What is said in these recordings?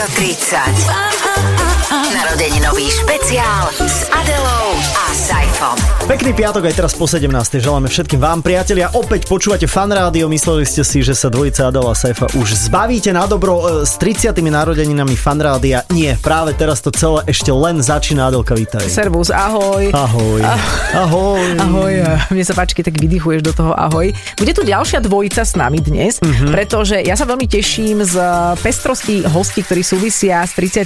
Rádio 30. Narodeninový špeciál s Adelou a Saifom. Pekný piatok aj teraz po 17. Želáme všetkým vám, priatelia. Opäť počúvate fan rádio. Mysleli ste si, že sa dvojica Adela Saifa už zbavíte na dobro e, s 30. narodeninami fan rádia. Nie, práve teraz to celé ešte len začína. Adelka, vítaj. Servus, ahoj. Ahoj. Ahoj. Ahoj, mne sa páči, tak vydychuješ do toho ahoj. Bude tu ďalšia dvojica s nami dnes, Mhm. mm-hmm. pretože ja sa veľmi teším z pestrosti hostí, ktorí súvisia s 30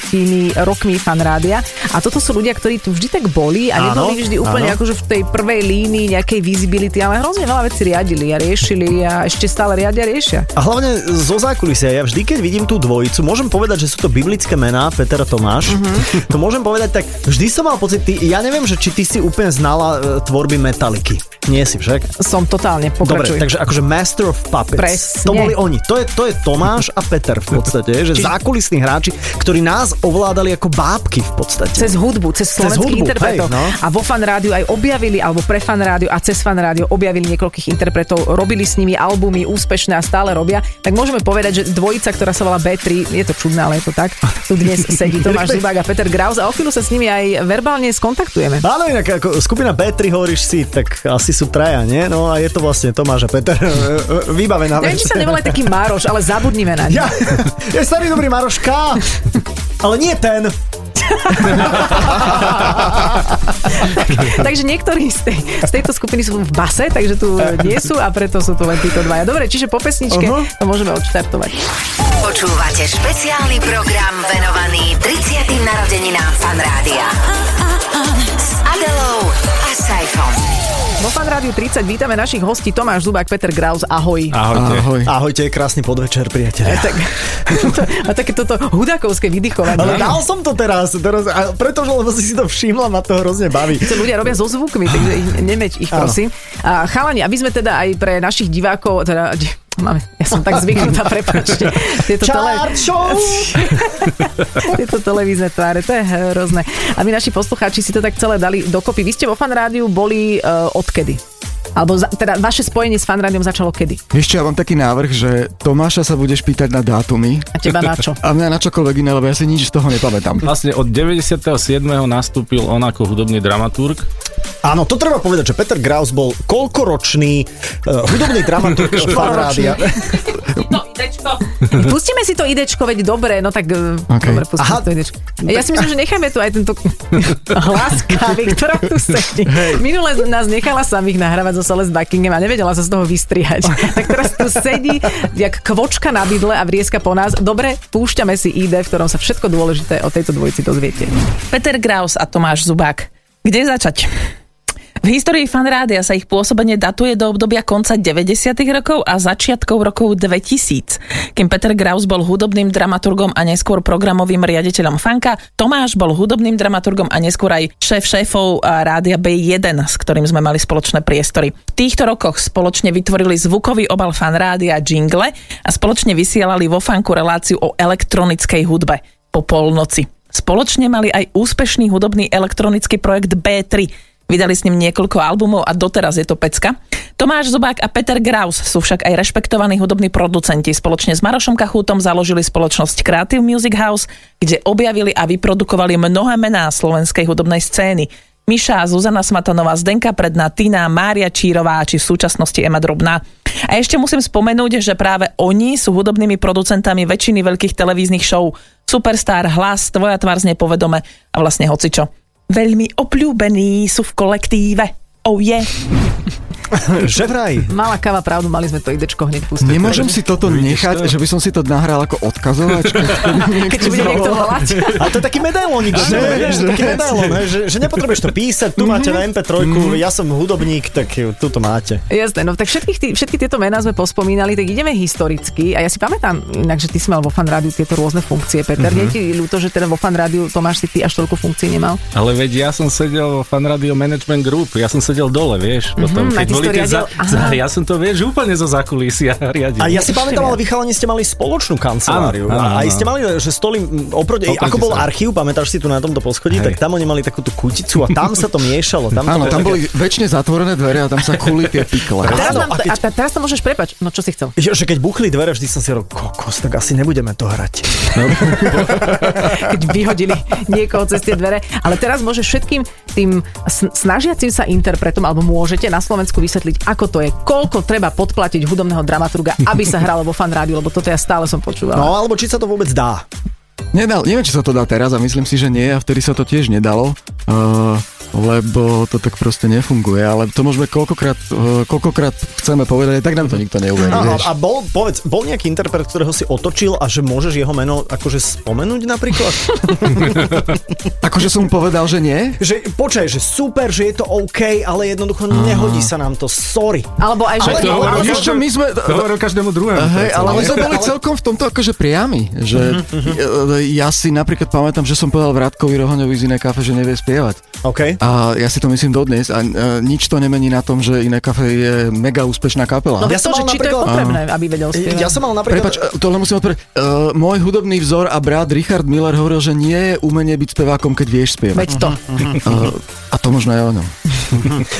rokmi fan rádia. A toto sú ľudia, ktorí tu vždy tak boli a neboli vždy úplne áno. akože v tej prvej línii nejakej visibility, ale hrozne veľa vecí riadili a riešili a ešte stále riadia riešia. A hlavne zo zákulisia, ja vždy, keď vidím tú dvojicu, môžem povedať, že sú to biblické mená, Peter a Tomáš. To môžem povedať tak, vždy som mal pocit, ty, ja neviem, že či ty si úplne znala e, tvorby Metaliky. Nie si však? Som totálne, Dobre, pokračuj. takže akože Master of Puppets. Presne. To boli oni. To je, to je Tomáš a Peter v podstate, že zákulisní hráči, ktorí nás ovládali ako bábky v podstate. cez hudbu, cez slovenských interpretov. hej, no. A vo fan rádiu aj objavili, alebo pre fan rádiu a cez fan rádiu objavili niekoľkých interpretov, robili s nimi albumy úspešné a stále robia. Tak môžeme povedať, že dvojica, ktorá sa volá B3, je to čudné, ale je to tak, tu dnes sedí Tomáš Zubák a Peter Graus a o chvíľu sa s nimi aj verbálne skontaktujeme. Áno, inak ako skupina B3 hovoríš si, tak asi sú traja, nie? No a je to vlastne Tomáš a Peter. Vybavená Neviem, vec. či sa nevolá taký Mároš, ale zabudnime na ňu. Ja, je starý dobrý Maroška, ale nie ten. Takže niektorí z, tej, z tejto skupiny sú v base, takže tu nie sú a preto sú tu len títo dvaja. Dobre, čiže po pesničke Aha. to môžeme odštartovať. Počúvate špeciálny program venovaný 30. narodeninám fan rádia. S Adelou a Saifom. Vo Fan Rádiu 30 vítame našich hostí Tomáš Zubák, Peter Graus, ahoj. Ahojte. Ahoj. Ahojte, krásny podvečer, E, priatelia. tak, a také toto hudákovské vydychovanie. Ale dal som to teraz, teraz a pretože lebo si si to všimla, ma to hrozne baví. To ľudia robia so zvukmi, takže ich, nemeď ich, Áno. prosím. A chalani, aby sme teda aj pre našich divákov, teda, máme, ja som tak zvyknutá, prepačte. Tieto, show! tieto televízne tváre, to je hrozné. Aby naši poslucháči si to tak celé dali dokopy. Vy ste vo Fan Rádiu boli uh, odkedy? Alebo za, teda vaše spojenie s Fan Rádiom začalo kedy? Ešte ja mám taký návrh, že Tomáša sa budeš pýtať na dátumy A teba na čo? a mňa na čokoľvek iné, lebo ja si nič z toho nepamätám. Vlastne od 97. nastúpil on ako hudobný dramaturg. Áno, to treba povedať, že Peter Graus bol koľkoročný uh, hudobný dramaturg fan rádia. Pustíme si to idečko, veď dobre, no tak okay. Okay. dobre, pustíme Aha. si to idečko. Ja si myslím, že necháme tu aj tento hlaskavý, ktorá tu sedí. Minule nás nechala samých nahrávať so Celeste Buckingham a nevedela sa z toho vystrihať. tak teraz tu sedí jak kvočka na bydle a vrieska po nás. Dobre, púšťame si ID, v ktorom sa všetko dôležité o tejto dvojici dozviete. Peter Graus a Tomáš Zubák. Kde začať? V histórii fanrádia sa ich pôsobenie datuje do obdobia konca 90. rokov a začiatkov rokov 2000. Kým Peter Graus bol hudobným dramaturgom a neskôr programovým riaditeľom Fanka, Tomáš bol hudobným dramaturgom a neskôr aj šéf šéfov rádia B1, s ktorým sme mali spoločné priestory. V týchto rokoch spoločne vytvorili zvukový obal fanrádia Jingle a spoločne vysielali vo Fanku reláciu o elektronickej hudbe po polnoci. Spoločne mali aj úspešný hudobný elektronický projekt B3. Vydali s ním niekoľko albumov a doteraz je to pecka. Tomáš Zubák a Peter Graus sú však aj rešpektovaní hudobní producenti. Spoločne s Marošom Kachútom založili spoločnosť Creative Music House, kde objavili a vyprodukovali mnohé mená slovenskej hudobnej scény. Miša, Zuzana Smatanová, Zdenka Predná, Tina, Mária Čírová či v súčasnosti Ema Drobná. A ešte musím spomenúť, že práve oni sú hudobnými producentami väčšiny veľkých televíznych show Superstar, Hlas, Tvoja tvár z nepovedome a vlastne hocičo. Veľmi obľúbení sú v kolektíve. Oh yeah. Že vraj. Mala káva pravdu, mali sme to idečko hneď pustiť. Nemôžem si toto nechať, že by som si to nahral ako odkazovač. Keď bude niekto volať. A to je taký medailónik, že, že, taký medailón, že, že nepotrebuješ to písať, tu máte na MP3, ja som hudobník, tak tu to máte. Jasné, no tak všetkých všetky tieto mená sme pospomínali, tak ideme historicky. A ja si pamätám inak, že ty si mal vo fan rádiu tieto rôzne funkcie, Peter. Mm-hmm. Nie je ti ľúto, že teda vo fan rádiu Tomáš si ty až toľko funkcií nemal? Ale veď ja som sedel vo Fan Radio Management Group, ja som sedel dole, vieš. Potom, Mhm, a keď to riadil. za, ja som to, vieš, úplne zo zákulisia riadil. A ja si pamätám, ale vy chalani ste mali spoločnú kanceláriu. Áno, áno, a áno. ste mali, že stoly m, oproti, Oproti ako bol sa. archív, pamätáš si tu na tomto poschodí, Hej. tak tam oni mali takú tú kuticu a tam sa to miešalo. Tam Áno, tam také- boli väčšine zatvorené dvere a tam sa kuli tie pikle. A teraz, nám, a keď- a te- teraz to môžeš prepač. No čo si chcel? Že keď buchli dvere, vždy som si hovoril, kokos, tak asi nebudeme to hrať. keď vyhodili niekoho cez tie dvere. Ale teraz môžeš všetkým tým sn- snažiacim sa interpretom, alebo môžete na Slovensku vysvetliť, ako to je, koľko treba podplatiť hudobného dramaturga, aby sa hralo vo fan rádiu, lebo toto ja stále som počúvala. No, alebo či sa to vôbec dá. Nedal, neviem, či sa to dá teraz a myslím si, že nie a vtedy sa to tiež nedalo. Uh, lebo to tak proste nefunguje, ale to môžeme koľkokrát, uh, koľkokrát chceme povedať, tak nám to nikto neuverí, A, vieš. a bol, povedz, bol nejaký interpret, ktorého si otočil a že môžeš jeho meno akože spomenúť napríklad? Akože som mu povedal, že nie? že počkaj, že super, že je to OK, ale jednoducho nehodí sa nám to, sorry. Alebo aj, že... Ale- to ale- hovoril, ale- čo, my sme... to hovoril každému druhému. Hej, ale my sme boli celkom v tomto akože priami, že e, ja si napríklad pamätám, že som povedal Vratkovi Rohoňovi z iné kafe, že nevie spievať. OK. A ja si to myslím dodnes a nič to nemení na tom, že iné kafe je mega úspešná kapela. No Ja som mal či to je potrebné, aby vedel spievať. Ja som mal napríklad... Prepač, e, tohle musím odpovedať. Uh, môj hudobný vzor a brat Richard Miller hovoril, že nie je umenie byť spevákom, keď vieš spievať. Veď to. Uh, a to možno je o ňom.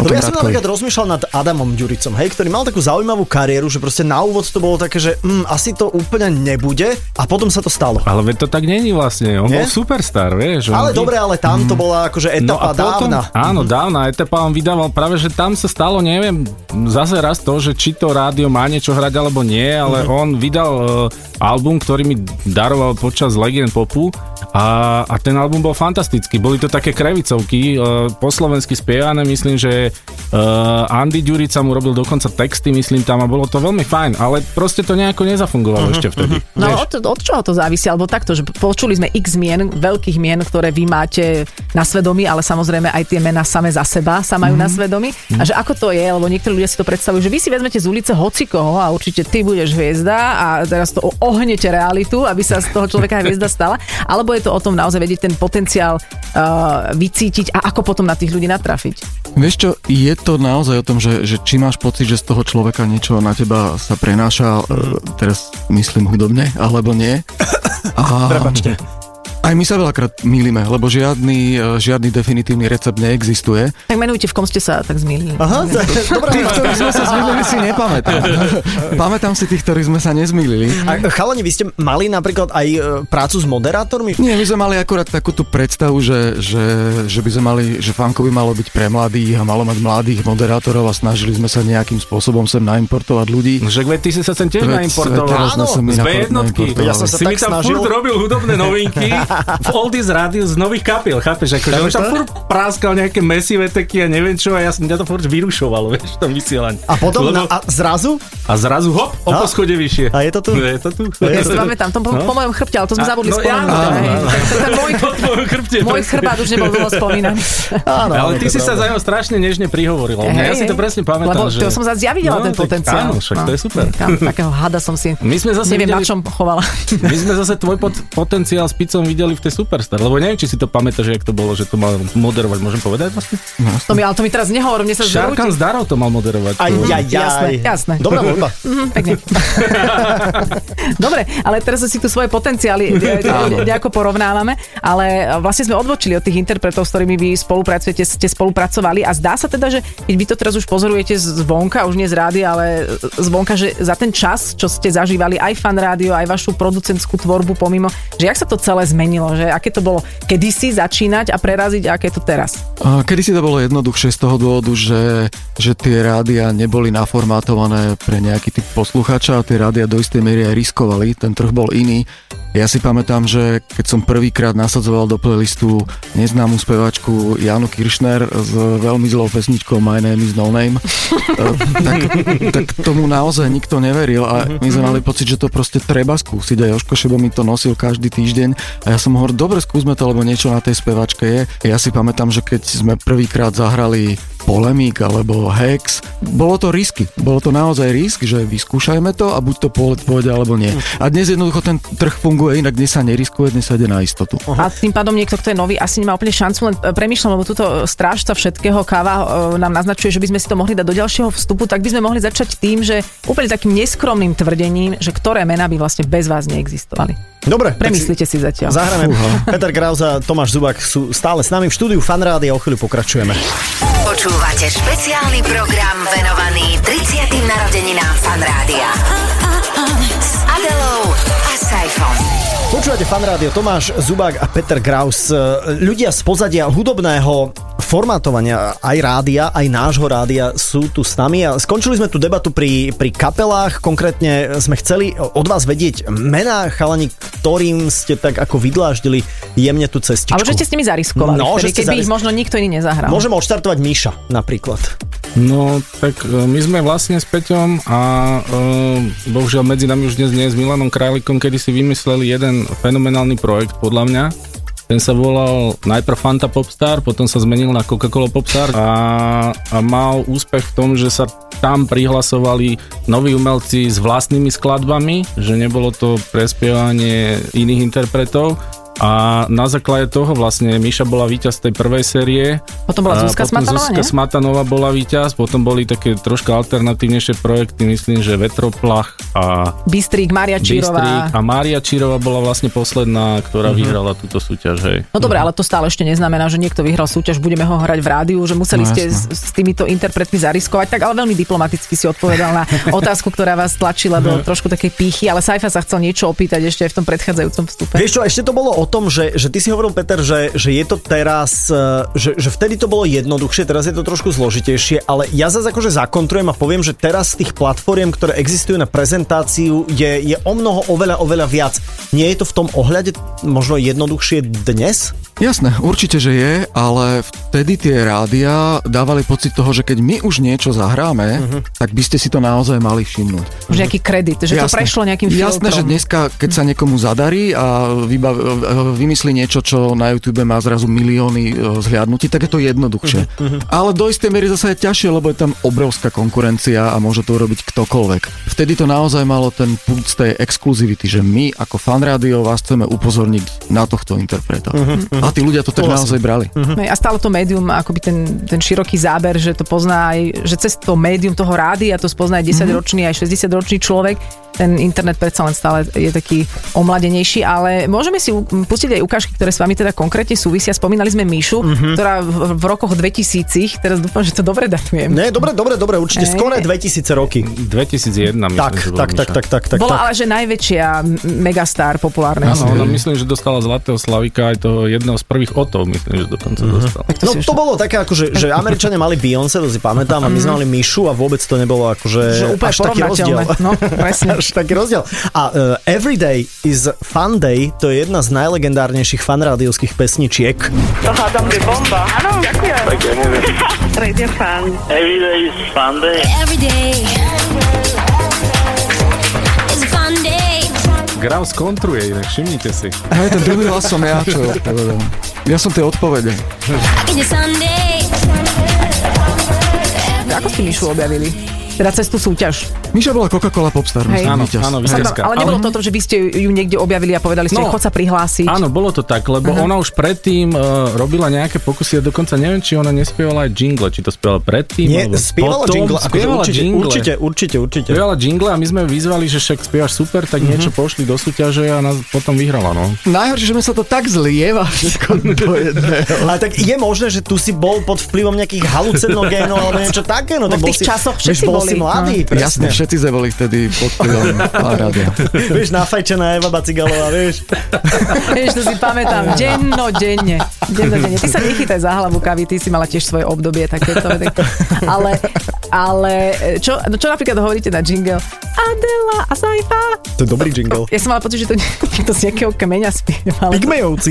O ja som napríklad rozmýšľal nad Adamom Ďuricom, hej, ktorý mal takú zaujímavú kariéru, že proste na úvod to bolo také, že mm, asi to úplne nebude a potom sa to stalo. Ale veď to tak není vlastne. On Nie? bol superstar, vieš. on Ale dobre, ale tam to bola akože No etapa a potom, dávna. Áno, dávna etapa, on vydával práve, že tam sa stalo, neviem, zase raz to, že či to rádio má niečo hrať alebo nie, ale Mhm. on vydal uh, album, ktorý mi daroval počas Legend Popu a, a ten album bol fantastický. Boli to také krevicovky, uh, po slovensky spievané, myslím, že uh, Andy Ďurica mu robil dokonca texty, myslím tam a bolo to veľmi fajn, ale proste to nejako nezafungovalo ešte vtedy. No vieš. od, od čoho to závisí? Alebo takto, že počuli sme x mien, veľkých mien, ktoré vy máte na svedomí, ale samozrejme aj tie mená same za seba sa majú na svedomí. A že ako to je, lebo niektorí ľudia si to predstavujú, že vy si vezmete z ulice hocikoho a určite ty budeš hviezda a teraz to ohnete realitu, aby sa z toho človeka hviezda stala. Alebo je to o tom naozaj vedieť ten potenciál uh, vycítiť a ako potom na tých ľudí natrafiť. Vieš čo, je to naozaj o tom, že, že či máš pocit, že z toho človeka niečo na teba sa prenáša, e, teraz myslím hudobne, alebo nie. A, Prepačte. Aj my sa veľakrát mýlime, lebo žiadny, e, žiadny definitívny recept neexistuje. Tak menujte, v kom ste sa tak zmýlili. Aha, dobrá Tých, ktorých sme sa zmýlili, si nepamätám. Pamätám si tých, ktorí sme sa nezmýlili. A chalani, vy ste mali napríklad aj e, prácu s moderátormi? Nie, my sme mali akurát takú tú predstavu, že, že, že by sme mali, že fanko by malo byť pre mladých a malo mať mladých moderátorov a snažili sme sa nejakým spôsobom sem naimportovať ľudí. Však veď ty si sa sem tiež naimportoval. Áno, Z napor- B1. naimportovali. Ja som sa si tak mi tam snažil. robil hudobné novinky v Oldies rádiu z nových kapiel, chápeš? Akože on tam furt práskal nejaké mesivé teky a neviem čo a ja som mňa to furt vyrušoval, vieš, v tom vysielaní. A potom, Lebo, na, a zrazu? A zrazu hop, o A? poschode vyššie. A je to tu? Je to tu. Ja Je to- pamätám, to po, No. po mojom chrbte, ale to sme A- zabudli no, spomenúť. áno, Tak to ten môj, chrbte. môj chrbát už nebol dlho spomínaný. Áno, Ale ty si sa za ňou strašne nežne prihovoril. Hej, ja si to presne pamätám. Lebo že... to som zase ja videla No, ten potenciál. áno, však to je super. Tam, takého hada som si My sme zase neviem videli- na čom chovala. My sme zase tvoj pot- potenciál s Picom videli v tej Superstar, lebo neviem, či si to pamätáš, jak to bolo, že to mal moderovať, môžem povedať vlastne? To mi, ale to mi teraz nehovor, mne sa Šarkan zrúti. Zdarov to mal moderovať. Aj, To- aj, aj. Jasné, jasné. Dobrá voľba. Mhm, pekne. Dobre, ale teraz si tu svoje potenciály ne- ne- nejako porovnávame, ale vlastne sme odbočili od tých interpretov, s ktorými vy spolupracujete, ste spolupracovali a zdá sa teda, že keď vy to teraz už pozorujete zvonka, už nie z rády, ale zvonka, že za ten čas, čo ste zažívali aj fan rádio, aj vašu producentskú tvorbu pomimo, že jak sa to celé zmenilo, že aké to bolo kedysi začínať a preraziť a aké je to teraz? A Kedy si to bolo jednoduchšie z toho dôvodu, že, že tie rádia neboli naformátované pre nejaký typ poslucháča a tie rádia do istej miery aj riskovali, ten trh bol iný. Ja si pamätám, že keď som prvýkrát nasadzoval do playlistu neznámu spevačku Janu Kiršner s veľmi zlou pesničkou My Name is No Name, eh, tak, tak tomu naozaj nikto neveril a my sme mali pocit, že to proste treba skúsiť a Joško Šebo mi to nosil každý týždeň a ja som hovoril, dobre skúsme to, lebo niečo na tej spevačke je. Ja si pamätám, že keď sme prvýkrát zahrali polemik alebo hex. Bolo to risky. Bolo to naozaj risk, že vyskúšajme to a buď to pôjde alebo nie. A dnes jednoducho ten trh funguje funguje, inak dnes sa neriskuje, dnes sa ide na istotu. A tým pádom niekto, kto je nový, asi nemá úplne šancu, len e, premýšľam, lebo túto strážca všetkého káva e, nám naznačuje, že by sme si to mohli dať do ďalšieho vstupu, tak by sme mohli začať tým, že úplne takým neskromným tvrdením, že ktoré mená by vlastne bez vás neexistovali. Dobre, Premyslite si zatiaľ. Zahráme. Peter Graus a Tomáš Zubak sú stále s nami v štúdiu Fanrády a o chvíľu pokračujeme. Počúvate špeciálny program venovaný 30. narodeninám Fanrádia. S Adelou a Počúvate Fanrádio Tomáš Zubák a Peter Graus. Ľudia z pozadia hudobného formátovania aj rádia, aj nášho rádia sú tu s nami a skončili sme tú debatu pri, pri kapelách, konkrétne sme chceli od vás vedieť mená chalani, ktorým ste tak ako vydláždili jemne tú cestičku. Ale že ste s nimi zariskovali, No, vtedy, keby zaris- ich možno nikto iný nezahral. Môžeme odštartovať Míša napríklad. No, tak e, my sme vlastne s Peťom a e, bohužiaľ medzi nami už dnes nie je s Milanom Králikom, kedy si vymysleli jeden fenomenálny projekt, podľa mňa. Ten sa volal najprv Fanta Popstar, potom sa zmenil na Coca-Cola Popstar a, a mal úspech v tom, že sa tam prihlasovali noví umelci s vlastnými skladbami, že nebolo to prespievanie iných interpretov. A na základe toho vlastne Miša bola víťaz tej prvej série. Potom bola Zuzka potom Smatanová, Zuzka nie? Smatanová bola víťaz, potom boli také troška alternatívnejšie projekty, myslím, že Vetroplach a Bystrík, Maria Bystrik Čírová. a Mária Čírova bola vlastne posledná, ktorá vyhrala túto súťaž. Hej. No dobre, ale to stále ešte neznamená, že niekto vyhral súťaž, budeme ho hrať v rádiu, že museli No, ste s, s týmito interpretmi zariskovať, tak ale veľmi diplomaticky si odpovedal na otázku, ktorá vás tlačila do trošku takej pýchy, ale Saifa sa chcel niečo opýtať ešte aj v tom predchádzajúcom vstupe. Vieš čo, ešte to bolo o tom, že, že ty si hovoril, Peter, že, že je to teraz, e, že, že vtedy to bolo jednoduchšie, teraz je to trošku zložitejšie, ale ja zase akože zakontrujem a poviem, že teraz z tých platform, ktoré existujú na prezentáciu, je, je o mnoho oveľa, oveľa viac. Nie je to v tom ohľade možno jednoduchšie dnes? Jasné, určite, že je, ale vtedy tie rádia dávali pocit toho, že keď my už niečo zahráme, tak by ste si to naozaj mali všimnúť. Už nejaký kredit, že to prešlo nejakým Jasné, filtrom. že dneska, keď sa niekomu zadarí a vybav, vymyslí niečo, čo na YouTube má zrazu milióny e, zhliadnutí, tak je to jednoduchšie. Ale do istej miery zase je ťažšie, lebo je tam obrovská konkurencia a môže to urobiť ktokoľvek. Vtedy to naozaj malo ten púd z tej exkluzivity, že my ako fan rádio vás chceme upozorniť na tohto interpreta. A tí ľudia to tak naozaj brali. Hej, A stále to médium, má akoby ten, ten široký záber, že to pozná aj, že cez to médium toho rádia to spozná aj 10-ročný, aj 60-ročný človek. Ten internet predsa len stále je taký omladenejší, ale môžeme si pustiť aj ukážky, ktoré s vami teda konkrétne súvisia. Spomínali sme Míšu, ktorá v, v rokoch 2000, teraz dúfam, že to dobre datujem. Nie, dobre, dobre, dobre, určite. Ej. Skoré 2000 roky. 2001, myslím, Tak, že tak, tak, tak, tak, tak. Bola tak. ale že najväčšia megastar populárneho. Áno, ona myslím, že dostala Zlatého Slavika aj toho jedného z prvých otov, myslím, že dokonca dostala. Tak to No to už- bolo také akože, že Američania mali Beyoncé, to si pamätám, a my sme mali Mišu a vôbec to nebolo akože že úplne až taký rozdiel. No, presne. až taký rozdiel. A uh, Everyday is Fun Day, to je jedna z najlegendárnejších fanrádiovských pesničiek. To hádam, že bomba. Áno, ďakujem. Tak ja neviem. Radio fan. Every day is fun day. Every day is a fun day. Graus kontruje, inak všimnite si. Hej, ten druhý hlas som ja, čo odpovedal. Ja som tie odpovede. Ako ste Míšu objavili? Teda cez tú súťaž. Miša bola Coca-Cola Popstar, myslím, Áno, víťaz. áno, víťazka. ale nebolo to, to, že vy ste ju niekde objavili a povedali ste, No. chod sa prihlásiť. Áno, bolo to tak, lebo uh-huh. ona už predtým uh, robila nejaké pokusy a dokonca neviem, či ona nespievala aj jingle, či to spievala predtým, Nie, alebo spievala potom. jingle, akože spievala určite, jingle. určite, určite, určite. Spievala jingle a my sme vyzvali, že však spievaš super, tak niečo pošli do súťaže a nás potom vyhrala, no. Najhoršie, že mi sa to tak zlieva všetko do jedného. Ale tak je možné, že tu si bol pod vplyvom nejakých halucinogénov alebo niečo také, no No tak v bol tých si, časoch všetci bol boli, si mladý, no. Jasne, presne. všetci sme boli vtedy pod vplyvom rádia. vieš, nafajčená Eva Bacigalová, vieš. Vieš, to si pamätám, dennodenne. Dennodenne. Ty sa nechytaj za hlavu kavy, ty si mala tiež svoje obdobie takéto. Tak, ale, ale čo, no čo napríklad hovoríte na jingle? Adela a Saifa. To je dobrý jingle. Ja som mala pocit, že to niekto z nejakého kmeňa spieval. Pygmejovci.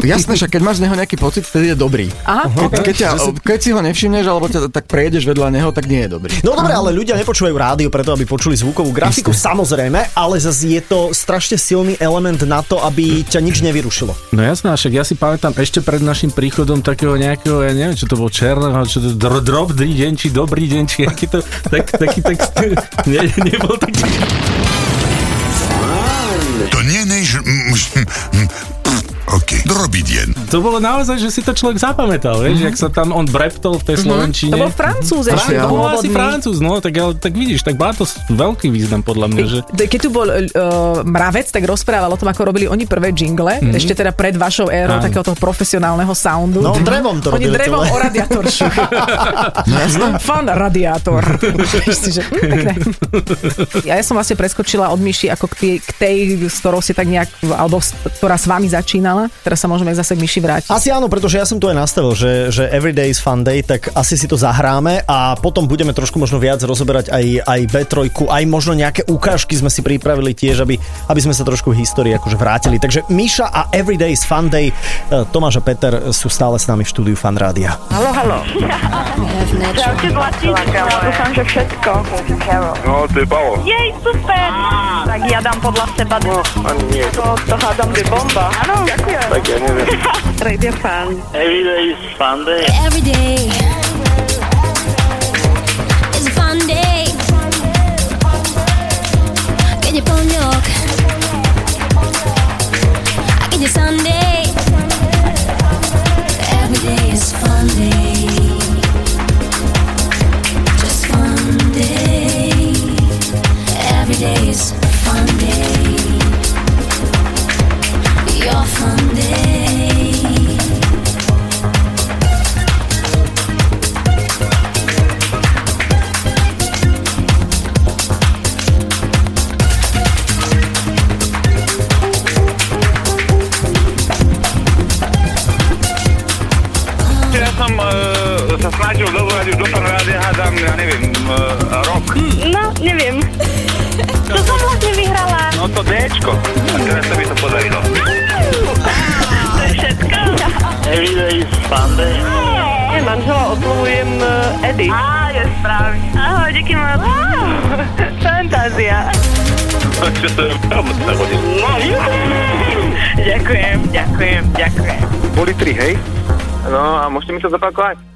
Jasné, že keď máš z neho nejaký pocit, vtedy je dobrý. Aha, Keď, keď, ťa, keď si ho nevšimneš, alebo ťa tak prejdeš vedľa neho, tak nie je dobrý. No dobre, ale ľudia nepočúvajú rádio preto, aby počuli zvukovú grafiku, samozrejme, ale zase je to strašne silný element na to, aby ťa nič nevyrušilo. No jasné, však ja si pamätám ešte pred našim príchodom takého nejakého, ja neviem, čo to bol černého, čo to dr- drobný deň, či dobrý deň, či aký to, tak, taký text, ne, nebol taký. To nie je než robiť deň? To bolo naozaj, že si to človek zapamätal, vieš, jak sa tam on breptol v tej slovenčine. To bol Francúz ešte to bol asi. Francúz, no, tak, ale, tak vidíš, tak má to veľký význam podľa mňa, že... Keď tu bol uh, Mravec, tak rozprával o tom, ako robili oni prvé jingle, Mhm. ešte teda pred vašou érou takého toho profesionálneho soundu. No, drevom to Oni drevom celé. o radiátor šuch. Fan radiátor. Hm. Ja, ja som vlastne preskočila od Myši ako k tej, k tej, s ktorou si tak nejak, alebo ktorá s vami začínala. Teraz sa môžeme zase k Myši vrátiť. Asi áno, pretože ja som tu aj nastavil, že, že Everyday is Fun Day, tak asi si to zahráme a potom budeme trošku možno viac rozoberať aj, aj B3, aj možno nejaké ukážky sme si pripravili tiež, aby, aby sme sa trošku histórii akože vrátili. Takže Miša a Everyday is Fun Day, E, Tomáš a Peter sú stále s nami v štúdiu Fan Rádia. Halo, halo. Čaute, Zlatíčka, dúfam, že všetko. No, to je. Jej, super. Tak ja dám podľa seba. No, ani nie. To, to hádam, že bomba. Áno, ďakujem. Tak ja neviem. Radio fan. Every day is fun day. Every day is a fun day. Keď je pondelok a keď je Sunday. A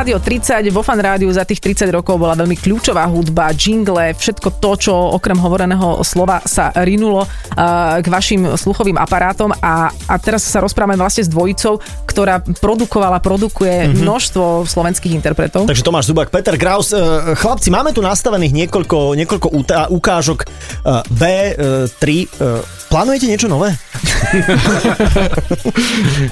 Rádio 30, vo Fan Rádiu za tých 30 rokov bola veľmi kľúčová hudba, jingle, všetko to, čo okrem hovoreného slova sa rinulo uh, k vašim sluchovým aparátom a, a teraz sa rozprávame vlastne s dvojicou, ktorá produkovala, produkuje mm-hmm. množstvo slovenských interpretov. Takže Tomáš Zubak, Peter Graus. E, Chlapci, máme tu nastavených niekoľko, niekoľko ukážok e, B3. E, Plánujete niečo nové?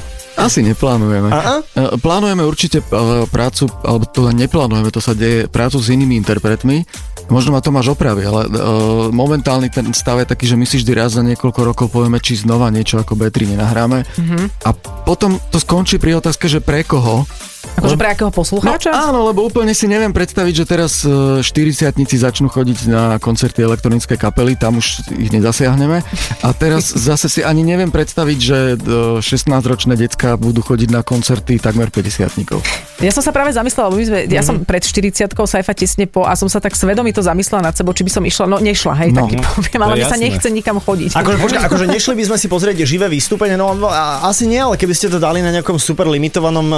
Asi neplánujeme. Aha. E, Plánujeme určite e, prácu, alebo to len neplánujeme, to sa deje, prácu s inými interpretmi. Možno ma Tomáš opraví, ale uh, momentálny ten stav je taký, že my si vždy raz za niekoľko rokov povieme, či znova niečo ako B3 nenahráme. Mm-hmm. A potom to skončí pri otázke, že pre koho. Akože pre akého No, poslucháča? áno, lebo úplne si neviem predstaviť, že teraz e, 40 začnú chodiť na koncerty elektronické kapely, tam už ich nezasiahneme. A teraz zase si ani neviem predstaviť, že e, 16-ročné decka budú chodiť na koncerty takmer 50 Ja som sa práve zamyslela, lebo my sme, ja som pred 40 Saifa tesne po a som sa tak svedomito zamyslela nad sebou, či by som išla, no nešla, hej, No. no, tak poviem, ale mne sa nechce nikam chodiť. Akože, počkaj, akože nešli by sme si pozrieť živé vystúpenie, no a, asi nie, ale keby ste to dali na nejakom super limitovanom e,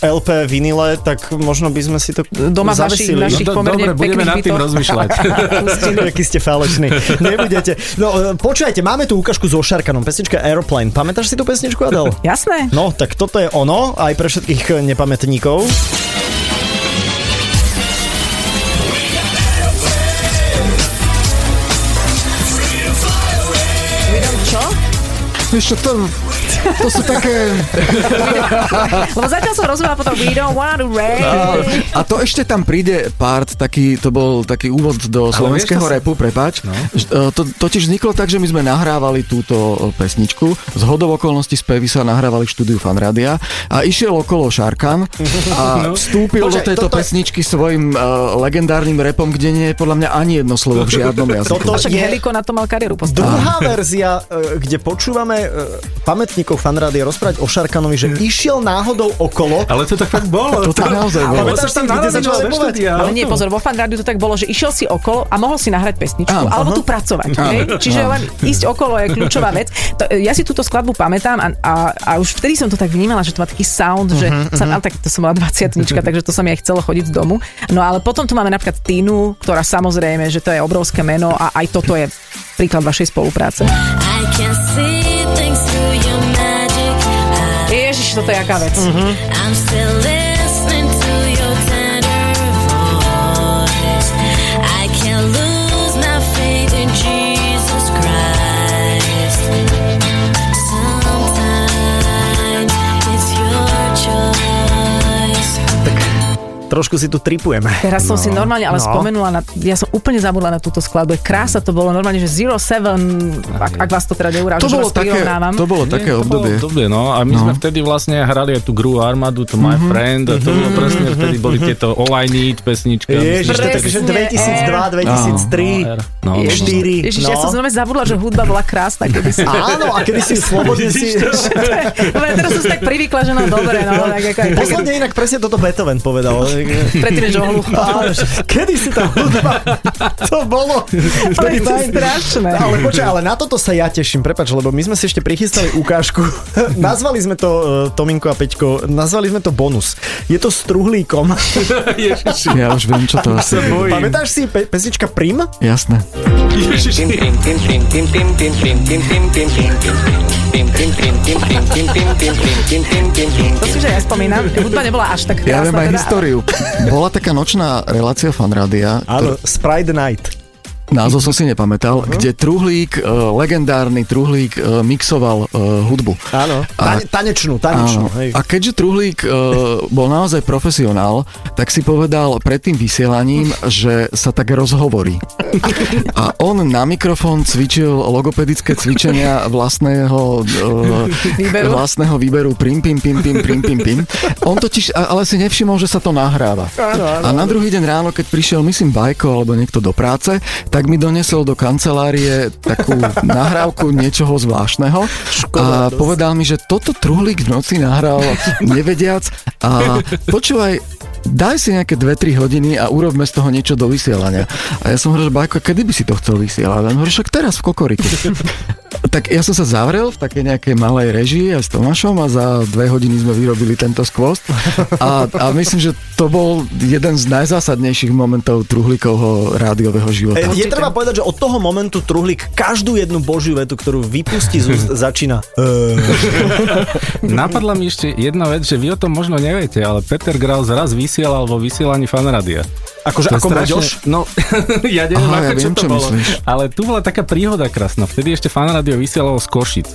e, LP vinile, tak možno by sme si to Doma v našich, zavesili. našich No, do- dobre, budeme nad tým rozmýšľať. Aký ste falošní. Nebudete. No, e, počujete, máme tu ukážku so Šarkanom, pesnička Aeroplane. Pamätáš si tú pesničku, Adel? Jasné. No, tak toto je ono, aj pre všetkých nepamätníkov. Čo, to, to sú také... Lebo zatiaľ som rozumela potom We don't want to rain. A to ešte tam príde part, taký, to bol taký úvod do slovenského vieš, repu, prepáč. No. To totiž vzniklo tak, že my sme nahrávali túto e, pesničku. Z hodov okolností spevy sa nahrávali v štúdiu Fanrádia a išiel okolo Šarkan a vstúpil do Počkaj, tejto toto- pesničky svojim uh, legendárnym repom, kde nie je podľa mňa ani jedno slovo v žiadnom jazyku. Toto- je- Heliko na to mal kariéru postaviť. Druhá verzia, e, kde počúvame e, pamätníkov fanrádia rozprávať o Šarkanovi, že išiel náhodou okolo. Ale to tak fakt bolo. To tak naozaj bolo. Ale si, kde začal repovať? Ale nie, pozor, vo fan rádiu to tak bolo, že išiel si okolo a mohol si nahrať pesničku, Áno, alebo tu pracovať. Hej? Čiže len ísť okolo je kľúčová vec. To, ja si túto skladbu pamätám a, a, a už vtedy som to tak vnímala, že to má taký sound, že sa, ale tak to som bola 20 takže to sa mi aj chcelo chodiť z domu. No ale potom tu máme napríklad Tínu, ktorá samozrejme, že to je obrovské meno a aj toto je príklad vašej spolupráce. I can see toto je aká vec. I'm Trošku si tu tripujeme. Teraz som si normálne ale No. spomenula, na, ja som úplne zabudla na túto skladbu. Krása to bolo normálne, že Zero Seven, ak, ak vás to teda neuráža, To bolo také, to bolo také to bolo obdobie. obdobie, no. A my No. sme vtedy vlastne hrali aj tú Gru Armadu, to My Friend, a to bolo presne, vtedy boli tieto All I Need pesnička. Ježiš, to takže Presne, 2002, 2003, No, no, no. 4. Ježiš, ja som znamená zabudla, že hudba bola krásna, keby si... Áno, a kedy si slobodne si... Teraz som si tak privykla, že no dobre, no, tak ako Posledne inak presne toto Beethoven povedal. Predtým, než ohluchol. Kedy si tá hudba? To bolo. To je strašné. Ale počkaj, ale na toto sa ja teším, prepač, lebo my sme si ešte prichystali ukážku. nazvali sme to, uh, Tominko a Peťko, nazvali sme to bonus. Je to s truhlíkom. Ja už viem, čo to asi je. Pamätáš si pe- pesnička Prim? Jasné. To si, že ja spomínam. Hudba nebola až tak Ja krásna. viem aj teda, históriu. Bola taká nočná relácia fanrádia, Áno, Sprite Night. Názov som si nepamätal, kde Truhlík, e, legendárny Truhlík e, mixoval e, hudbu. Áno, A- Tane, tanečnú, tanečnú. Áno. Hej. A keďže Truhlík e, bol naozaj profesionál, tak si povedal pred tým vysielaním, že sa tak rozhovorí. A on na mikrofón cvičil logopedické cvičenia vlastného e, Výberu? vlastného výberu prim, pim, pim, pim, prim, pim, pim. On totiž ale si nevšimol, že sa to nahráva. A na druhý deň ráno, keď prišiel, myslím, Bajko alebo niekto do práce, tak mi donesol do kancelárie takú nahrávku niečoho zvláštneho a povedal mi, že toto Truhlík v noci nahral nevediac a počúvaj, daj si nejaké 2-3 hodiny a urobme z toho niečo do vysielania. A ja som hovoril, že Bajko, kedy by si to chcel vysielať? A on hovorí, však teraz v Kokoriku. tak ja som sa zavrel v takej nejakej malej režii aj s Tomášom a za dve hodiny sme vyrobili tento skvost. A, a myslím, že to bol jeden z najzásadnejších momentov Truhlíkovho rádiového života. E, Je treba povedať, že od toho momentu Truhlík každú jednu božiu vetu, ktorú vypustí z úst, začína. Napadla mi ešte jedna vec, že vy o tom možno neviete, ale Peter Graus raz vysielal vo vysielaní fanradia. Akože To je ako Moďoš? No, ja neviem, Aha, ako ja čo viem, to čo bolo. myslíš. Ale tu bola taká príhoda krásna. Vtedy ešte fanradio vysielalo z Košic.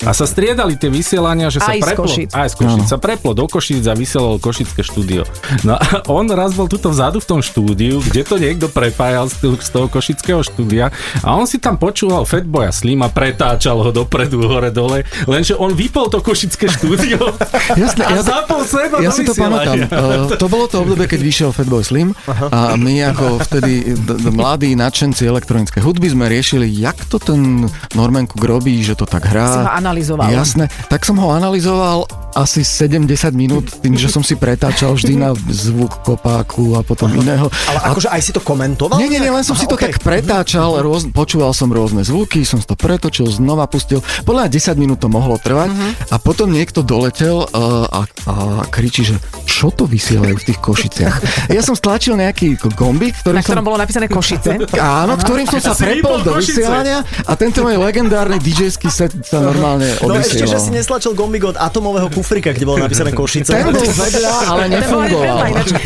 A sa striedali tie vysielania, že sa Aj z preplo, Košíc. aj z Košic, sa preplo do Košic a vysielalo Košické štúdio. No a on raz bol tuto vzadu v tom štúdiu, kde to niekto prepájal z, z toho Košického štúdia a on si tam počúval Fatboya Slim a pretáčal ho dopredu, hore, dole, lenže on vypol to Košické štúdio Jasné, a ja to- zapol seba Ja do si to pamätám. Uh, to bolo to obdobie, keď vyšiel Fatboy Slim a my ako vtedy d- d- mladí nadšenci elektronické hudby sme riešili, jak to ten Norman robí, že to tak hrá. Si ho analyzoval. Jasné, tak som ho analyzoval asi 70 minút tým, že som si pretáčal vždy na zvuk kopáku a potom iného. Ale akože aj si to komentoval? Nie, nie, nie, len som Aha, si to okej. tak pretáčal, rôz, počúval som rôzne zvuky, som to pretočil, znova pustil. Podľa mňa 10 minút to mohlo trvať Mhm. a potom niekto doletel uh, a, a kričí, že čo to vysielajú v tých Košiciach. Ja som stlačil nejaký gombík, ktorým Na ktorom som... bolo napísané Košice. Áno, ktorým som sa prepol do vysielania a tento môj legendárny DJ-ský set sa normálne No ešte, že si odvysielal. neslačil gombík od atomového kufrika, kde bolo napísané Košice. Ten bol vedľa, ale nefungoval.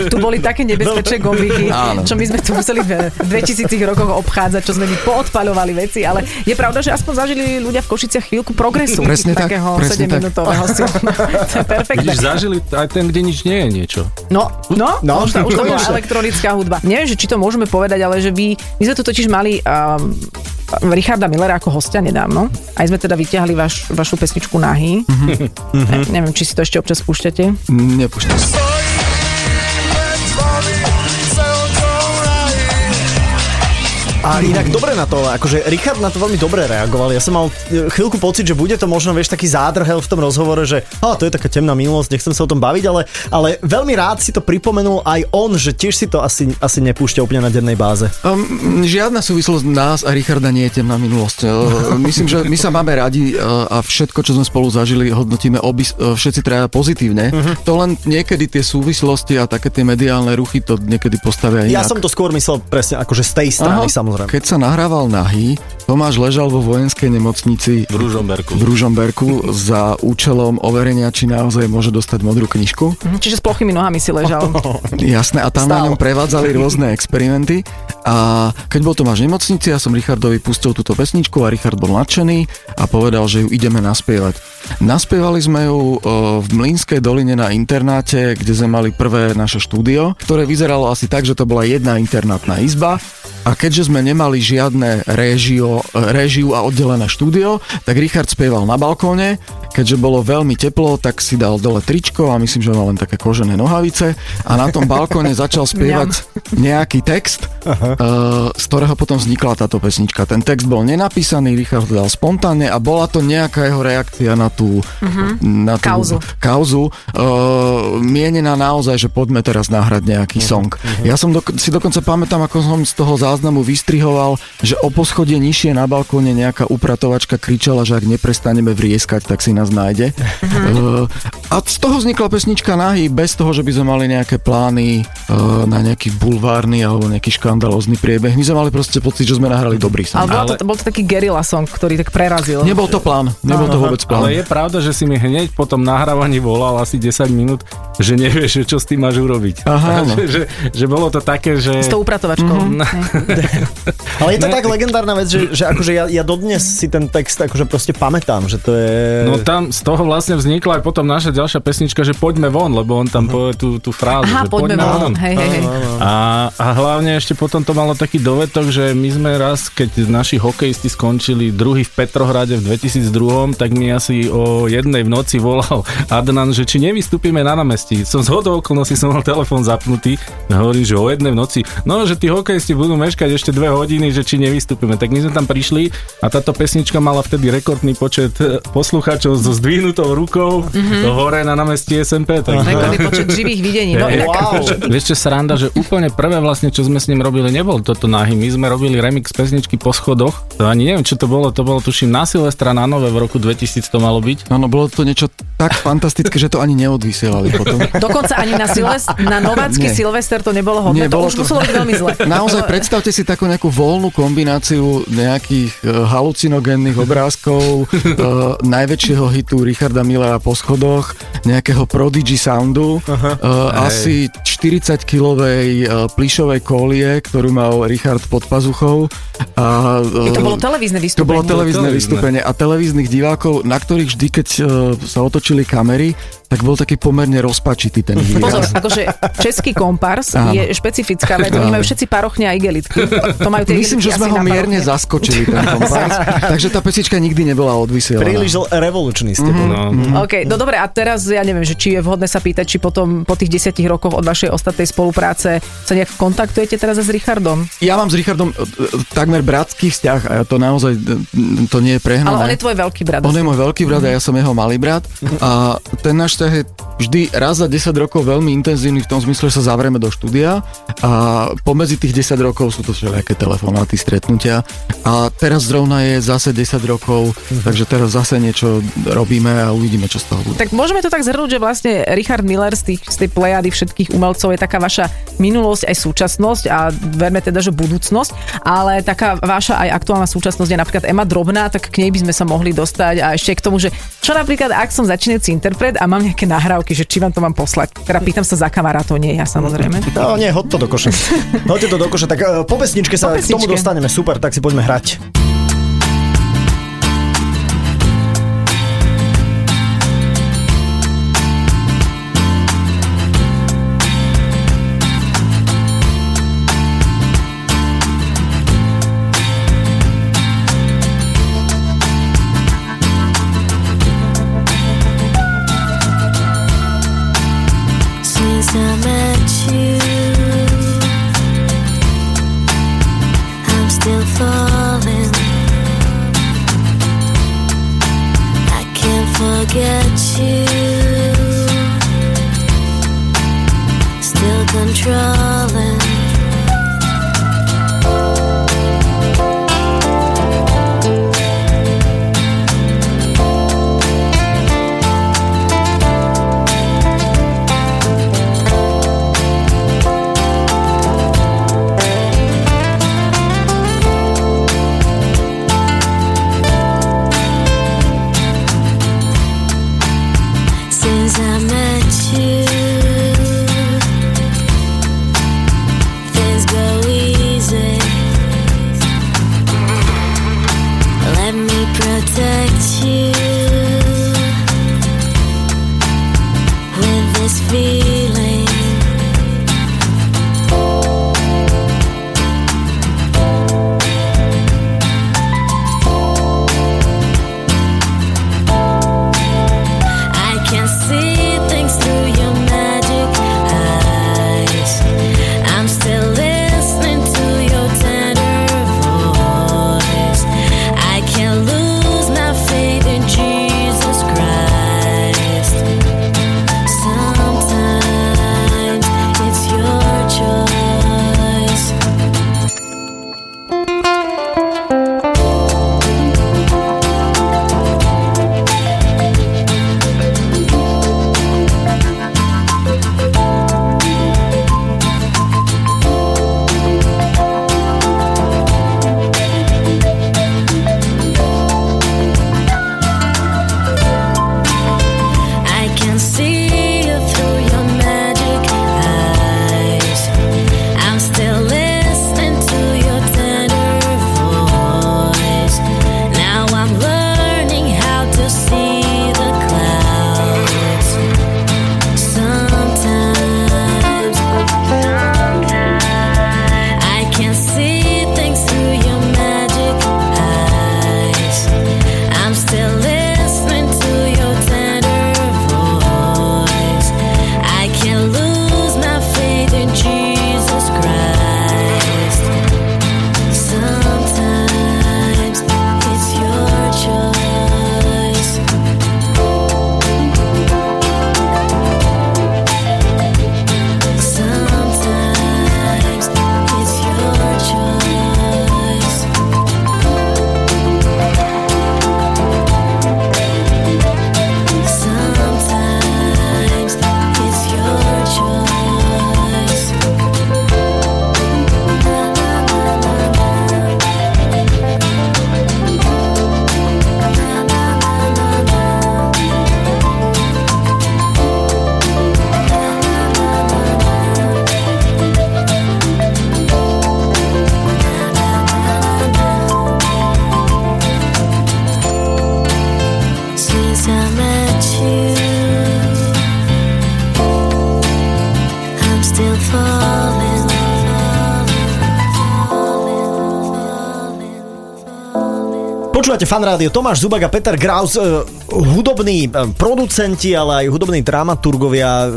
Tu boli také nebezpečné gombíky, Áno. čo my sme tu museli v 2000 rokoch obchádzať, čo sme my poodpaľovali veci, ale je pravda, že aspoň zažili ľudia v Košiciach chvíľku progresu. Presne tak, takého tak. 7-minútového silna. To je perfektné. Vidíš, zažili aj ten, kde nič nie je niečo. No, no, No, no už, to, už to bola elektronická hudba. Neviem, že či to môžeme povedať, ale že vy, my sme tu totiž mali um, Richarda Millera ako hostia nedávno. Aj sme teda vyťahli vaš, vašu pesničku Nahy. Ne, neviem, či si to ešte občas púšťate. Nepúšťam. A inak dobre na to, akože Richard na to veľmi dobre reagoval. Ja som mal e, chvíľku pocit, že bude to možno, vieš, taký zádrhel v tom rozhovore, že a, to je taká temná minulosť, nechcem sa o tom baviť, ale, ale veľmi rád si to pripomenul aj on, že tiež si to asi, asi nepúšťa úplne na dennej báze. Um, žiadna súvislosť nás a Richarda nie je temná minulosť. Uh, Myslím, že my sa máme radi uh, a všetko, čo sme spolu zažili, hodnotíme obi, všetci traja pozitívne. Mhm. To len niekedy tie súvislosti a také tie mediálne ruchy to niekedy postavia inak. Ja som to skôr myslel presne akože z tej strany, Aha. samozrejme. Keď sa nahrával nahý, Tomáš ležal vo vojenskej nemocnici V Ružomberku. v Ružomberku za účelom overenia, či naozaj môže dostať modrú knižku. Mhm, Čiže s plochými nohami si ležal. Jasné, a tam na Stál. ňom prevádzali rôzne experimenty. A keď bol Tomáš v nemocnici, ja som Richardovi pustil túto pesničku a Richard bol nadšený a povedal, že ju ideme naspievať. Naspievali sme ju e, v Mlínskej doline na internáte, kde sme mali prvé naše štúdio, ktoré vyzeralo asi tak, že to bola jedna internátna izba. A keďže sme nemali žiadne réžio, réžiu a oddelené štúdio, tak Richard spieval na balkóne. Keďže bolo veľmi teplo, tak si dal dole tričko a myslím, že mal len také kožené nohavice. A na tom balkóne začal spievať nejaký text, uh, z ktorého potom vznikla táto pesnička. Ten text bol nenapísaný, Richard dal spontánne a bola to nejaká jeho reakcia na tú, na tú Kauzu. kauzu. Uh, mienená naozaj, že poďme teraz nahrať nejaký song. Ja som dok- si dokonca pamätám, ako som z toho záznamu vystrihoval, že o poschodie nižšie na balkóne nejaká upratovačka kričala, že ak neprestaneme vrieskať, tak si nás nájde. Uh, a z toho vznikla pesnička Nahy, bez toho, že by sme mali nejaké plány uh, na nejaký bulvárny alebo nejaký škandalózny priebeh. My sme mali proste pocit, že sme nahrali dobrý Ale song. bol, Ale- to, bol to taký gerilla song, ktorý tak prerazil. Nebol to plán, nebol to vôbec plán. Ale je pravda, že si mi hneď po tom nahrávaní volal asi 10 minút, že nevieš, čo s tým máš urobiť. Aha, áno. že, že, že bolo to také, že... S tou upratovačkou. No. Ale je to Ne. tak legendárna vec, že, že akože ja, ja dodnes si ten text akože proste pamätám, že to je... No tam z toho vlastne vznikla aj potom naša ďalšia pesnička, že poďme von, lebo on tam povie tú, tú frázu, Aha, že poďme von. Hej, hej, hej. A, a hlavne ešte potom to malo taký dovetok, že my sme raz, keď naši hokejisti skončili druhý v Petrohrade v 2002, tak mi asi o jednej v noci volal Adnan, že či nevystúpime na námestí. Som z hodou okolností som mal telefón zapnutý hovorím, že o jednej v noci, no, že tí hokejisti budú meškať ešte dve hodiny, že či nevystúpime. Tak my sme tam prišli a táto pesnička mala vtedy rekordný počet e, poslucháčov so zdvihnutou rukou mm-hmm. hore na námestí SMP. Tak... Rekordný počet živých videní. No, Wow. Vieš čo sranda, že úplne prvé vlastne, čo sme s ním robili, nebol toto nahy. My sme robili remix pesničky po schodoch. To ani neviem, čo to bolo. To bolo tuším na Silvestra na Nové v roku 2000 to malo byť. Áno, bolo to niečo tak fantastické, že to ani neodvysielali potom. Dokonca ani na, Silvest- na novácky Nie. Silvester to nebolo hodné. Nie, to už to- muselo byť veľmi zle. Naozaj predstavte si takú nejakú voľnú kombináciu nejakých e, halucinogénnych obrázkov, e, najväčšieho hitu Richarda Millera po schodoch, nejakého Prodigy soundu, e, asi 40-kilovej e, plišovej kolie, ktorú mal Richard pod pazuchou. A, Je to e, bolo televízne to vystúpenie. bolo televízne vystúpenie a televíznych divákov, na ktorých vždy, keď e, sa otočili kamery, tak bol taký pomerne rozpačitý ten Pozor, výraz. akože český kompars Áno. je špecifická vec. Oni majú všetci parochne a igelitky. To majú tie Myslím, že sme ho mierne parochne. zaskočili, ten kompars. Takže tá pesnička nikdy nebola odvysielaná. Príliš revolučný ste boli. No. OK, no dobre, a teraz ja neviem, že či je vhodné sa pýtať, či potom po tých desiatich rokoch od vašej ostatnej spolupráce sa nejak kontaktujete teraz s Richardom? Ja mám s Richardom e, e, takmer bratský vzťah a to naozaj e, to nie je prehnané. Ale on je tvoj veľký brat. On je môj veľký brat a ja som jeho malý brat a ten náš vzťah je vždy raz za 10 rokov veľmi intenzívny v tom zmysle, že sa zavrieme do štúdia a pomedzi tých 10 rokov sú to všelijaké telefonáty, stretnutia a teraz zrovna je zase 10 rokov, takže teraz zase niečo robíme a uvidíme, čo z toho bude. Tak môžeme to tak zhrnúť, že vlastne Richard Miller z, tých, z tej plejady všetkých umelcov je taká vaša minulosť aj súčasnosť a verme teda, že budúcnosť, ale taká vaša aj aktuálna súčasnosť je napríklad Emma Drobná, tak k nej by sme sa mohli dostať a ešte k tomu, že čo napríklad, ak som začínajúci interpret a mám nejaké nahrávky, že či vám to mám poslať. Teda pýtam sa za kamarátov, nie ja samozrejme. No nie, hoď to do koša. Hoďte to do koša, tak uh, po pesničke sa Po k tomu pesničke. dostaneme. Super, tak si poďme hrať. I met you, Počúvate fan rádio Tomáš Zubak a Peter Graus, eh, hudobní eh, producenti, ale aj hudobní dramaturgovia eh,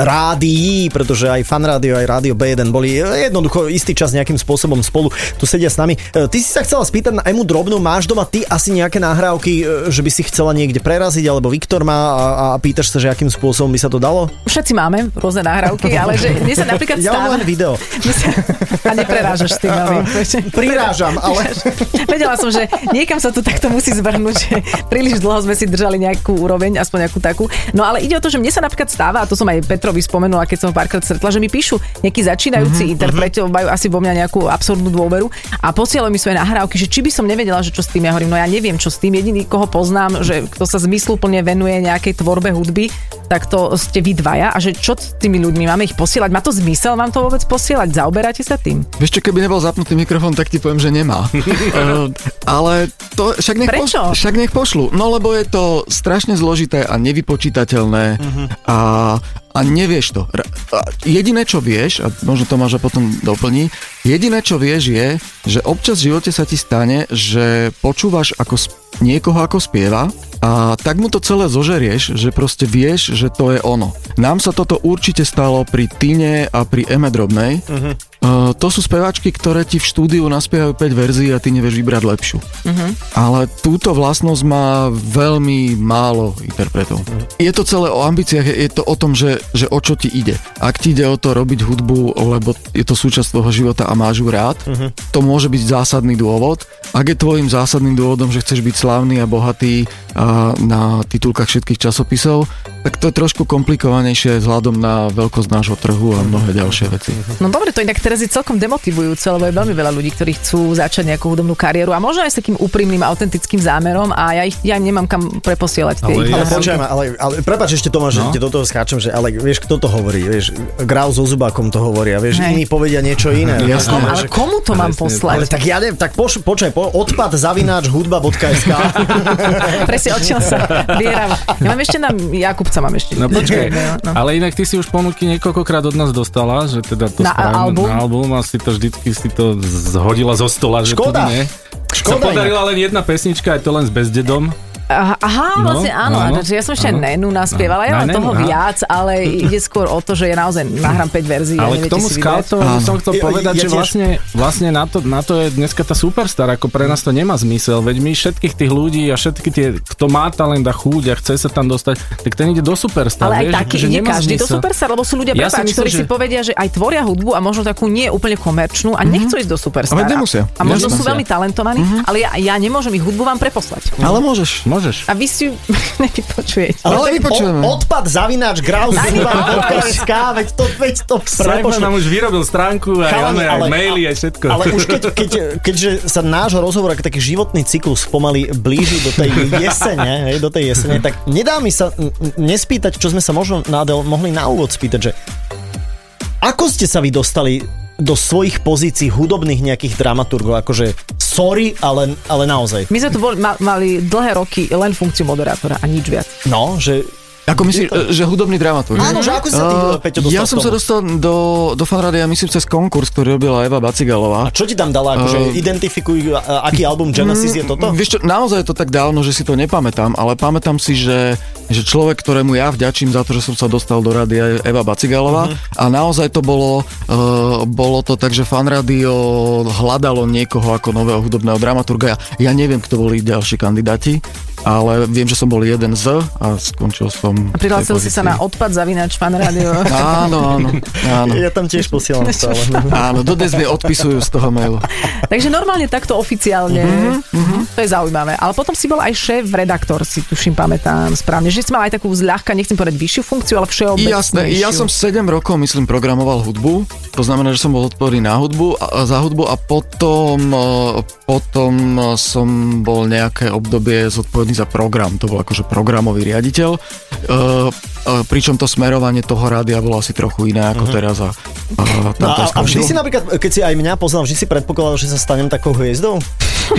rádií, pretože aj fan rádio, aj rádio B1 boli eh, jednoducho istý čas nejakým spôsobom spolu tu sedia s nami. Ty si sa chcela spýtať na Emu Drobnú, máš doma ty asi nejaké nahrávky, že by si chcela niekde preraziť, alebo Viktor má a, a pýtaš sa, že akým spôsobom by sa to dalo? Všetci máme rôzne nahrávky, ale že mne sa napríklad Ja stáva... mám len video. Sa... A neprerážaš tým, ale... Prirážam, ale... Vedela som, že niekam sa to takto musí zvrhnúť, že príliš dlho sme si držali nejakú úroveň, aspoň nejakú takú. No ale ide o to, že mne sa napríklad stáva, a to som aj Petrovi spomenula, keď som ho párkrát stretla, že mi píšu nejakí začínajúci mm-hmm. interpreti, majú asi vo mňa nejakú absurdnú dôveru a posielajú mi svoje nahrávky, že či by som nevedela, že čo s tým. Ja hovorím, no ja neviem, čo s tým. Jediný, koho poznám, že kto sa zmysluplne venuje nejakej tvorbe hudby, tak to ste vy dvaja a že čo s tými ľuďmi máme ich posielať? Má to zmysel vám to vôbec posielať? Zaoberáte sa tým? Vieš čo, keby nebol zapnutý mikrofón, tak ti poviem, že nemá. Eh, ale to však nech, Prečo? však nech pošlu. No lebo je to strašne zložité a nevypočítateľné Mhm. a, a nevieš to. Jediné, čo vieš, a možno Tomáš a potom doplní, jediné, čo vieš je, že občas v živote sa ti stane, že počúvaš ako sp- niekoho ako spieva a tak mu to celé zožerieš, že proste vieš, že to je ono. Nám sa toto určite stalo pri Tine a pri Eme Drobnej. Uh-huh. Uh, to sú speváčky, ktoré ti v štúdiu naspievajú 5 verzií a ty nevieš vybrať lepšiu. Uh-huh. Ale túto vlastnosť má veľmi málo interpretov. Uh-huh. Je to celé o ambíciách, je to o tom, že, že o čo ti ide. Ak ti ide o to robiť hudbu, lebo je to súčasť tvojho života a máš ju rád, uh-huh. to môže byť zásadný dôvod. Ak je tvojim zásadným dôvodom, že chceš byť slávny a bohatý a na titulkách všetkých časopisov, tak to je trošku komplikovanejšie vzhľadom na veľkosť nášho trhu a mnohé ďalšie veci. No dobre, to inak teraz je celkom demotivujúce, lebo je veľmi veľa ľudí, ktorí chcú začať nejakú hudobnú kariéru a možno aj s takým úprimným, autentickým zámerom a ja, ich, ja im nemám kam preposielať tie Ale ich Ale Ja- počujem, ale, ale prepáč ešte Tomáš, No. že do toho skáčem, že ale vieš, kto to hovorí, vieš, Grau so Zubákom to hovoria, vieš, Hej. iní povedia niečo iné. Jasné. Že- ale komu to mám poslať? Ale tak ja neviem, tak poš, počkaj, po, odpad zavináč hudba.sk Presne odtiaľ sa vyhráva. Ja mám ešte na Jakubca, mám ešte. No počkaj, No. ale inak ty si už ponuky niekoľkokrát od nás dostala, že teda to Na spravíme album? na album a si to vždycky si to zhodila zo stola, že Škoda. nie. Škoda Sa podarila len jedna pesnička, aj to len s bezdedom. Aha, No, vlastne áno, áno, áno, ja som ešte áno. Nenu naspievala, ja Na mám toho viac, ale ide skôr o to, že ja naozaj nahrám 5 verzií Ale k tomu si by som chcel Ja- povedať, ja že tiež. vlastne, vlastne na, to, na to je dneska tá superstar, ako pre nás to nemá zmysel, veď my všetkých tých ľudí a všetky tie, kto má talent a chuť a chce sa tam dostať, tak ten ide do superstar, Ale aj vieš, taký že ide každý do zmysel. Superstar, lebo sú ľudia, Ja si prepáč, ktorí si že- povedia, že aj tvoria hudbu a možno takú nie úplne komerčnú a nechcú ísť do Superstar. Ale nemusia. A možno sú veľmi talentovaní, ale ja, ja nemôžem ich hudbu vám preposlať. Ale môžeš. Môžeš. A vy si ju nevypočujete. Ale vypočujeme. odpad zavináč Grau so Zubák.sk veď to, veď to Frank prepošle. nám už vyrobil stránku, aj, Chalani, aj ale- maily, aj všetko. Ale už keď, keď, keďže sa nášho rozhovoru ako taký životný cyklus pomaly blíži do tej jesene, hej, do tej jesene, tak nedá mi sa nespýtať, čo sme sa možno na Adel mohli na úvod spýtať, že ako ste sa vy dostali do svojich pozícií hudobných nejakých dramaturgov, akože sorry, ale, ale naozaj. My sme tu boli, ma, mali dlhé roky len funkciu moderátora a nič viac. No, že Ako myslíš, e, že hudobný dramaturg? Áno, že ako si sa ty, Uh, Peťo, dostal Ja som sa dostal do, do fanrádia, myslím, cez konkurs, ktorý robila Eva Bacigalová. A čo ti tam dala? Akože Uh, identifikuj, aký album Genesis je toto? Vieš čo, naozaj je to tak dávno, že si to nepamätám, ale pamätám si, že, že človek, ktorému ja vďačím za to, že som sa dostal do rádia je Eva Bacigalová Mhm. a naozaj to bolo, uh, bolo to tak, že fan rádio hľadalo niekoho ako nového hudobného dramaturga. Ja, ja neviem, kto boli ďalší kandidáti, ale viem, že som bol jeden z a skončil som A prihlásil si sa na odpad zavinač fan rádio. Áno, áno, áno. Ja tam tiež posielam stále. Áno, dodnes mi odpisujú z toho mailu. Takže normálne takto oficiálne. To je zaujímavé. Ale potom si bol aj šéf, redaktor, si tuším, pamätám správne. Že si mal aj takú zľahka, nechcem povedať vyššiu funkciu, ale všeobecnejšiu. Jasné, ja som 7 rokov, myslím, programoval hudbu. To znamená, že som bol odpovedný na hudbu, a, za hudbu a potom, e, potom e, som bol nejaké obdobie zodpovedný za program. To bol akože programový riaditeľ. E, pričom to smerovanie toho rádia bolo asi trochu iné ako teraz a, a No tam to a, a vždy si napríklad, keď si aj mňa poznal, vždy si predpokladal, že sa stanem takou hviezdou?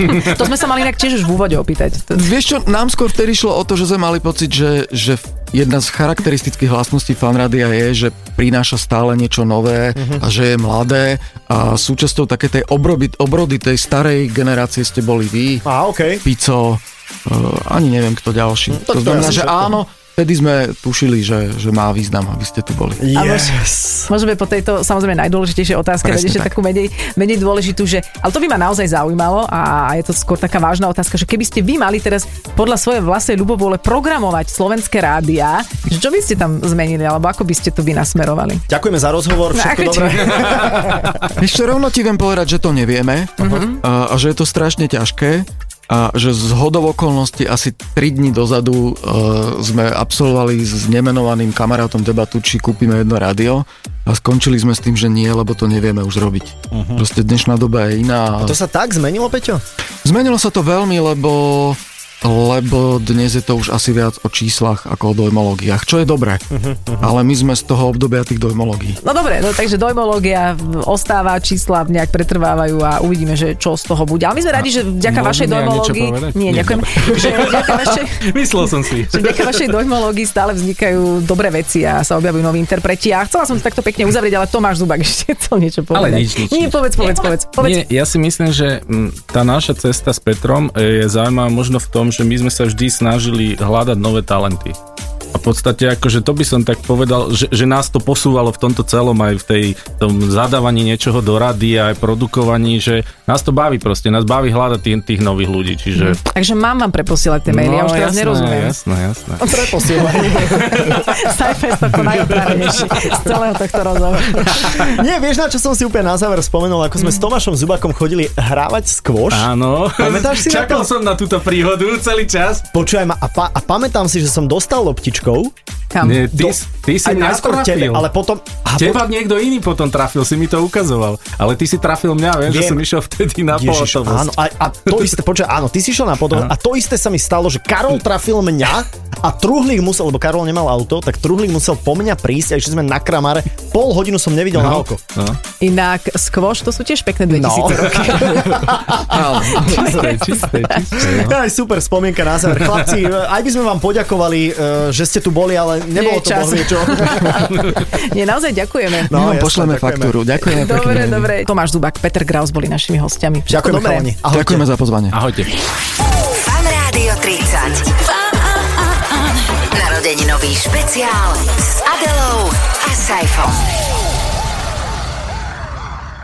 to sme sa mali inak tiež už v úvode opýtať. Vieš čo, nám skôr vtedy šlo o to, že sme mali pocit, že, že jedna z charakteristických vlastností fanrádia je, že prináša stále niečo nové a že je mladé a súčasťou také tej obrody, obrody tej starej generácie ste boli vy, Á, OK. Pico, uh, ani neviem kto ďalší. tak to to znamená, že áno, vtedy sme tušili, že, že má význam, aby ste tu boli. Yes. Môžeme po tejto samozrejme najdôležitejšej otázke dať ešte tak. takú menej, menej dôležitú, že, ale to by ma naozaj zaujímalo a je to skôr taká vážna otázka, že keby ste vy mali teraz podľa svojej vlastnej ľubovôle programovať slovenské rádia, že čo by ste tam zmenili, alebo ako by ste to vy nasmerovali? Ďakujeme za rozhovor, všetko Ďakujem. dobré. Ešte rovno ti viem povedať, že to nevieme a, a že je to strašne ťažké a že z hodov okolností asi 3 dní dozadu uh, sme absolvovali s nemenovaným kamarátom debatu, či kúpime jedno rádio a skončili sme s tým, že nie, lebo to nevieme už robiť. Proste dnešná doba je iná. To sa tak zmenilo, Peťo? Zmenilo sa to veľmi, lebo lebo dnes je to už asi viac o číslach ako o dojmológiách, čo je dobré. Ale my sme z toho obdobia tých dojmológií. No dobre, no takže dojmológia ostáva, čísla nejak pretrvávajú a uvidíme, že čo z toho bude. Ale my sme radi, že vďaka Môžem vašej dojmológii... Nie, Nie, ďakujem. Že vďaka vašej, Myslel som si. že vďaka vašej dojmológii stále vznikajú dobré veci a sa objavujú noví interpreti. A chcela som to takto pekne uzavrieť, ale Tomáš Zubak ešte chcel niečo povedať. Ale nič, nič, Nie, nič. povedz, povedz, povedz. povedz. Nie, ja si myslím, že mm, tá naša cesta s Petrom e, je zaujímavá možno v tom, že my sme sa vždy snažili hľadať nové talenty. A v podstate akože to by som tak povedal, že, že nás to posúvalo v tomto celom aj v tej, tom zadávaní niečoho do rady aj produkovaní, že nás to baví proste, nás baví hľadať tých, tých nových ľudí, čiže... Takže mám vám preposielať tie maily, ja už teraz jasné, nerozumiem. Jasné, jasné. Preposielanie. Cyfest ako najotrávenejší z celého tohto rozhovoru. Nie, vieš na čo som si úplne na záver spomenul, ako sme s Tomášom Zubakom chodili hrávať skvoš. Áno. Pamätáš si na Čakal to? som na túto príhodu celý čas. Počúvaj ma, a, pa, a pamätám si, že som dostal loptičkou. Kam? Nie, ty, Do- ty si mňa najskôr tebe, ale potom... A Teba niekto iný potom trafil, si mi to ukazoval. Ale ty si trafil mňa, viem, že Viem. som išiel vtedy na Ježiš, pohotovosť. áno, a, a to isté, počkaj, áno, ty si šiel na podvod a to isté sa mi stalo, že Karol trafil mňa a Truhlík musel, lebo Karol nemal auto, tak Truhlík musel po mňa prísť a išli sme na kramare, pol hodinu som nevidel na oko. No. Inak skvoš, to sú tiež pekné 2000 No. roky. Čisté, čisté, čisté. No. Aj super spomienka na záver. Chlapci, aj by sme vám poďakovali, e, že ste tu boli, ale nebolo Nie to čas. boh vie čo. Nie, naozaj ďakujeme. My vám jasné, pošleme ďakujeme. faktúru. Ďakujeme Dobre, pekne. dobre. Tomáš Zubak, Peter Graus boli našimi hostiami. Všetko Ďakujeme chalani. Ahojte. Ďakujeme za pozvanie. Ahojte. Fan Rádio 30. Narodeninový špeciál s Adelou a Saifom.